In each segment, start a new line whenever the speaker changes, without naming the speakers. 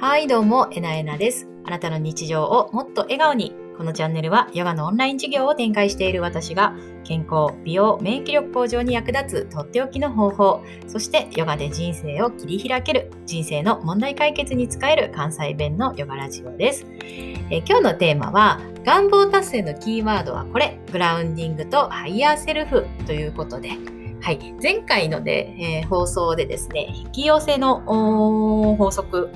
はい、どうも、えなえなです。あなたの日常をもっと笑顔に。このチャンネルはヨガのオンライン授業を展開している私が健康、美容、免疫力向上に役立つとっておきの方法、そしてヨガで人生を切り開ける人生の問題解決に使える関西弁のヨガラジオです。え今日のテーマは願望達成のキーワードはこれ、グラウンディングとハイヤーセルフということで、はい、前回ので、えー放送でですね、引き寄せの法則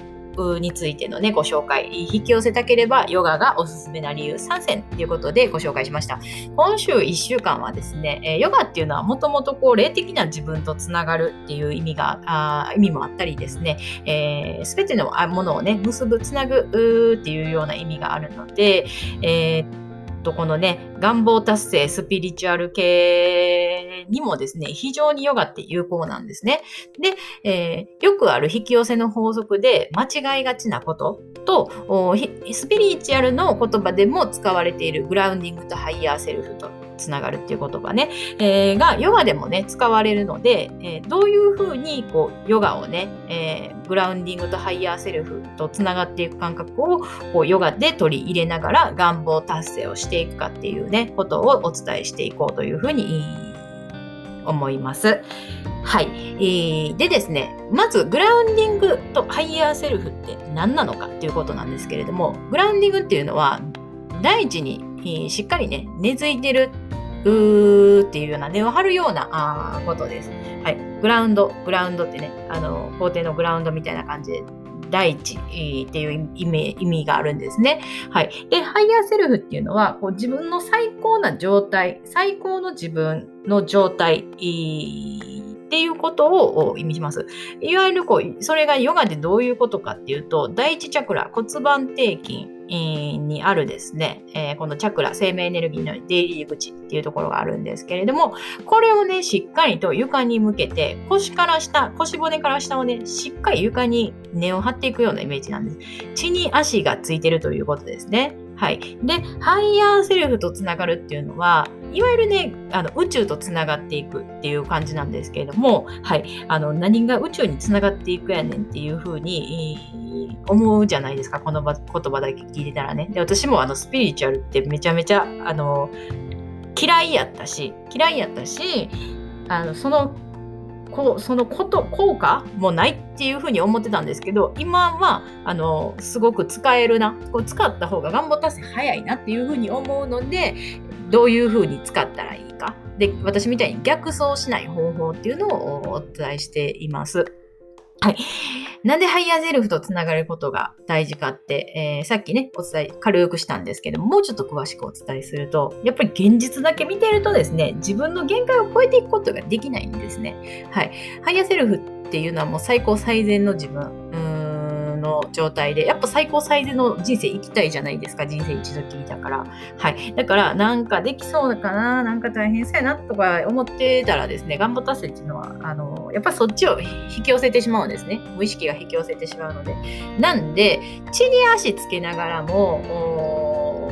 についてのね、ご紹介。引き寄せたければヨガがおすすめな理由3選ということでご紹介しました。今週1週間はですね、えヨガっていうのはもともとこう霊的な自分とつながるっていう意味が、あ意味もあったりですね、す、べ、てのものをね、結ぶ、つなぐっていうような意味があるので、えーとこのね、願望達成、スピリチュアル系にもですね、非常にヨガって有効なんですね。で、えーよくある引き寄せの法則で間違いがちなことと、スピリチュアルの言葉でも使われているグラウンディングとハイヤーセルフとつながるっていう言葉ね、えーがヨガでもね、使われるので、えーどういうふうにこうヨガをね、えーグラウンディングとハイヤーセルフとつながっていく感覚をこうヨガで取り入れながら願望達成をしていくかっていうね、ことをお伝えしていこうというふうに思います。はい。えーでですね、まずグラウンディングとハイヤーセルフって何なのかっていうことなんですけれども、グラウンディングっていうのは大地に、えーしっかりね、根付いてるうーっていうような根を張るようなあことです。はい。グラウンド、グラウンドってね、あの、校庭のグラウンドみたいな感じで、大地っていう意味意味があるんですね。はい。で、ハイヤーセルフっていうのは、こう自分の最高な状態、最高の自分の状態、えーっていうことを意味します。いわゆるこう、それがヨガでどういうことかっていうと、第一チャクラ、骨盤底筋、にあるですね、えーこのチャクラ、生命エネルギーの出入り口っていうところがあるんですけれども、これをね、しっかりと床に向けて、腰から下、腰骨から下をね、しっかり床に根を張っていくようなイメージなんです。地に足がついてるということですね。はい。で、ハイヤーセルフとつながるっていうのは、いわゆるね、あの宇宙とつながっていくっていう感じなんですけれども、はい。あの、何が宇宙につながっていくやねんっていうふうに、思うじゃないですか、この言葉だけ聞いてたらね。で、私もあの、スピリチュアルってめちゃめちゃ、あの、嫌いやったし、嫌いやったし、あの、その、こうそのこと効果もないっていうふうに思ってたんですけど今はあのすごく使えるなこう使った方が願望達成早いなっていうふうに思うのでどういうふうに使ったらいいかで私みたいに逆走しない方法っていうのをお伝えしています。はい。なんでハイヤーセルフとつながることが大事かって、えーさっきね、お伝え、軽くしたんですけども、もうちょっと詳しくお伝えすると、やっぱり現実だけ見てるとですね、自分の限界を超えていくことができないんですね。はい。ハイヤーセルフっていうのはもう最高最善の自分うんの状態で、やっぱ最高最善の人生生きたいじゃないですか、人生一度きりだから。はい。だから、なんかできそうかな、なんか大変そうやなとか思ってたらですね、願望達成っていうのは、あの、やっぱそっちを引き寄せてしまうんですね。無意識が引き寄せてしまうので。なんで、地に足つけながらも、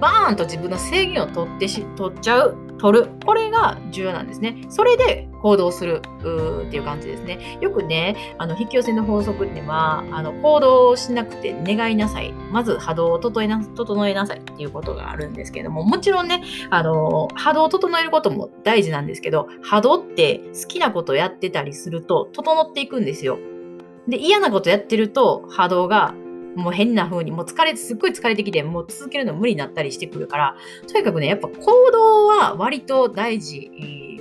バーンと自分の制限を取ってし、取っちゃう、取る。これが重要なんですね。それで行動するっていう感じですね。よくね、あの、引き寄せの法則には、あの、行動しなくて願いなさい。まず波動を整えな整えなさいっていうことがあるんですけども、もちろんね、あの、波動を整えることも大事なんですけど、波動って好きなことやってたりすると、整っていくんですよ。で、嫌なことやってると、波動がもう変な風に、もう疲れ、すっごい疲れてきて、もう続けるの無理になったりしてくるから、とにかくね、やっぱ行動は割と大事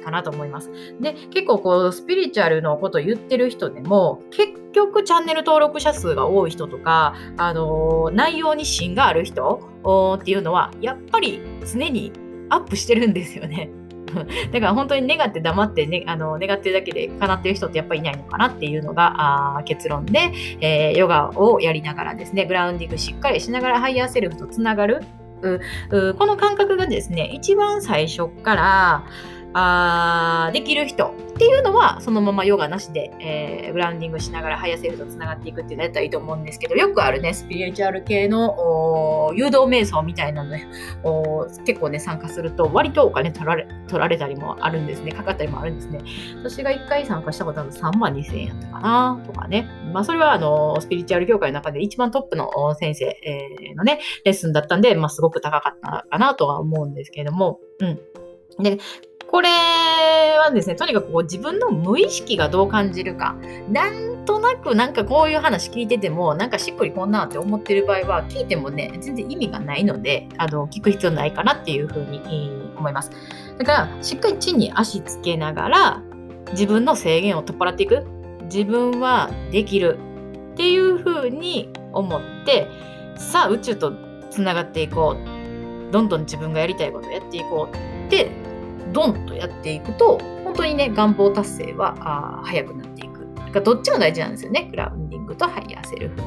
かなと思います。で、結構こう、スピリチュアルのこと言ってる人でも、結局チャンネル登録者数が多い人とか、あのー内容に芯がある人っていうのは、やっぱり常にアップしてるんですよね。だから本当に願って黙って、ね、あの願ってるだけで叶ってる人ってやっぱりいないのかなっていうのがあ結論で、えーヨガをやりながらですね、グラウンディングしっかりしながらハイヤーセルフとつながる。この感覚がですね、一番最初から、あできる人っていうのは、そのままヨガなしで、えー、グランディングしながらハイヤーセルフとつながっていくっていうのやったらいいと思うんですけど、よくあるね、スピリチュアル系の誘導瞑想みたいなのね、結構ね、参加すると、割とお金取られ取られたりもあるんですね、かかったりもあるんですね。私が1回参加したことあるの3万2000円やったかな、とかね。まあ、それは、あの、スピリチュアル業界の中で一番トップの先生、えー、のね、レッスンだったんで、まあ、すごく高かったかなとは思うんですけれども、うん。で、これはですね、とにかくこう自分の無意識がどう感じるか、なんとなくなんかこういう話聞いてても、なんかしっくりこんなって思ってる場合は、聞いてもね、全然意味がないので、あの、聞く必要ないかなっていうふうに、思います。だから、しっかり地に足つけながら、自分の制限を取っ払っていく。自分はできる。っていうふうに思って、さあ宇宙とつながっていこう。どんどん自分がやりたいことをやっていこうってドンとやっていくと、本当にね、願望達成は早くなっていく。どっちも大事なんですよね。グラウンディングとハイヤーセルフ。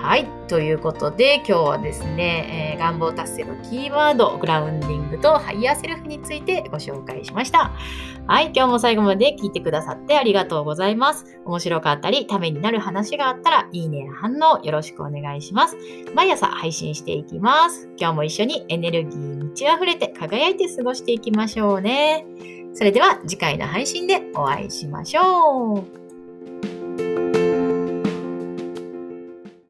はい。ということで、今日はですね、えー、願望達成のキーワード、グラウンディングとハイヤーセルフについてご紹介しました。はい。今日も最後まで聞いてくださってありがとうございます。面白かったり、ためになる話があったら、いいねや反応よろしくお願いします。毎朝配信していきます。今日も一緒にエネルギーに満ち溢れて輝いて過ごしていきましょうね。それでは次回の配信でお会いしましょう。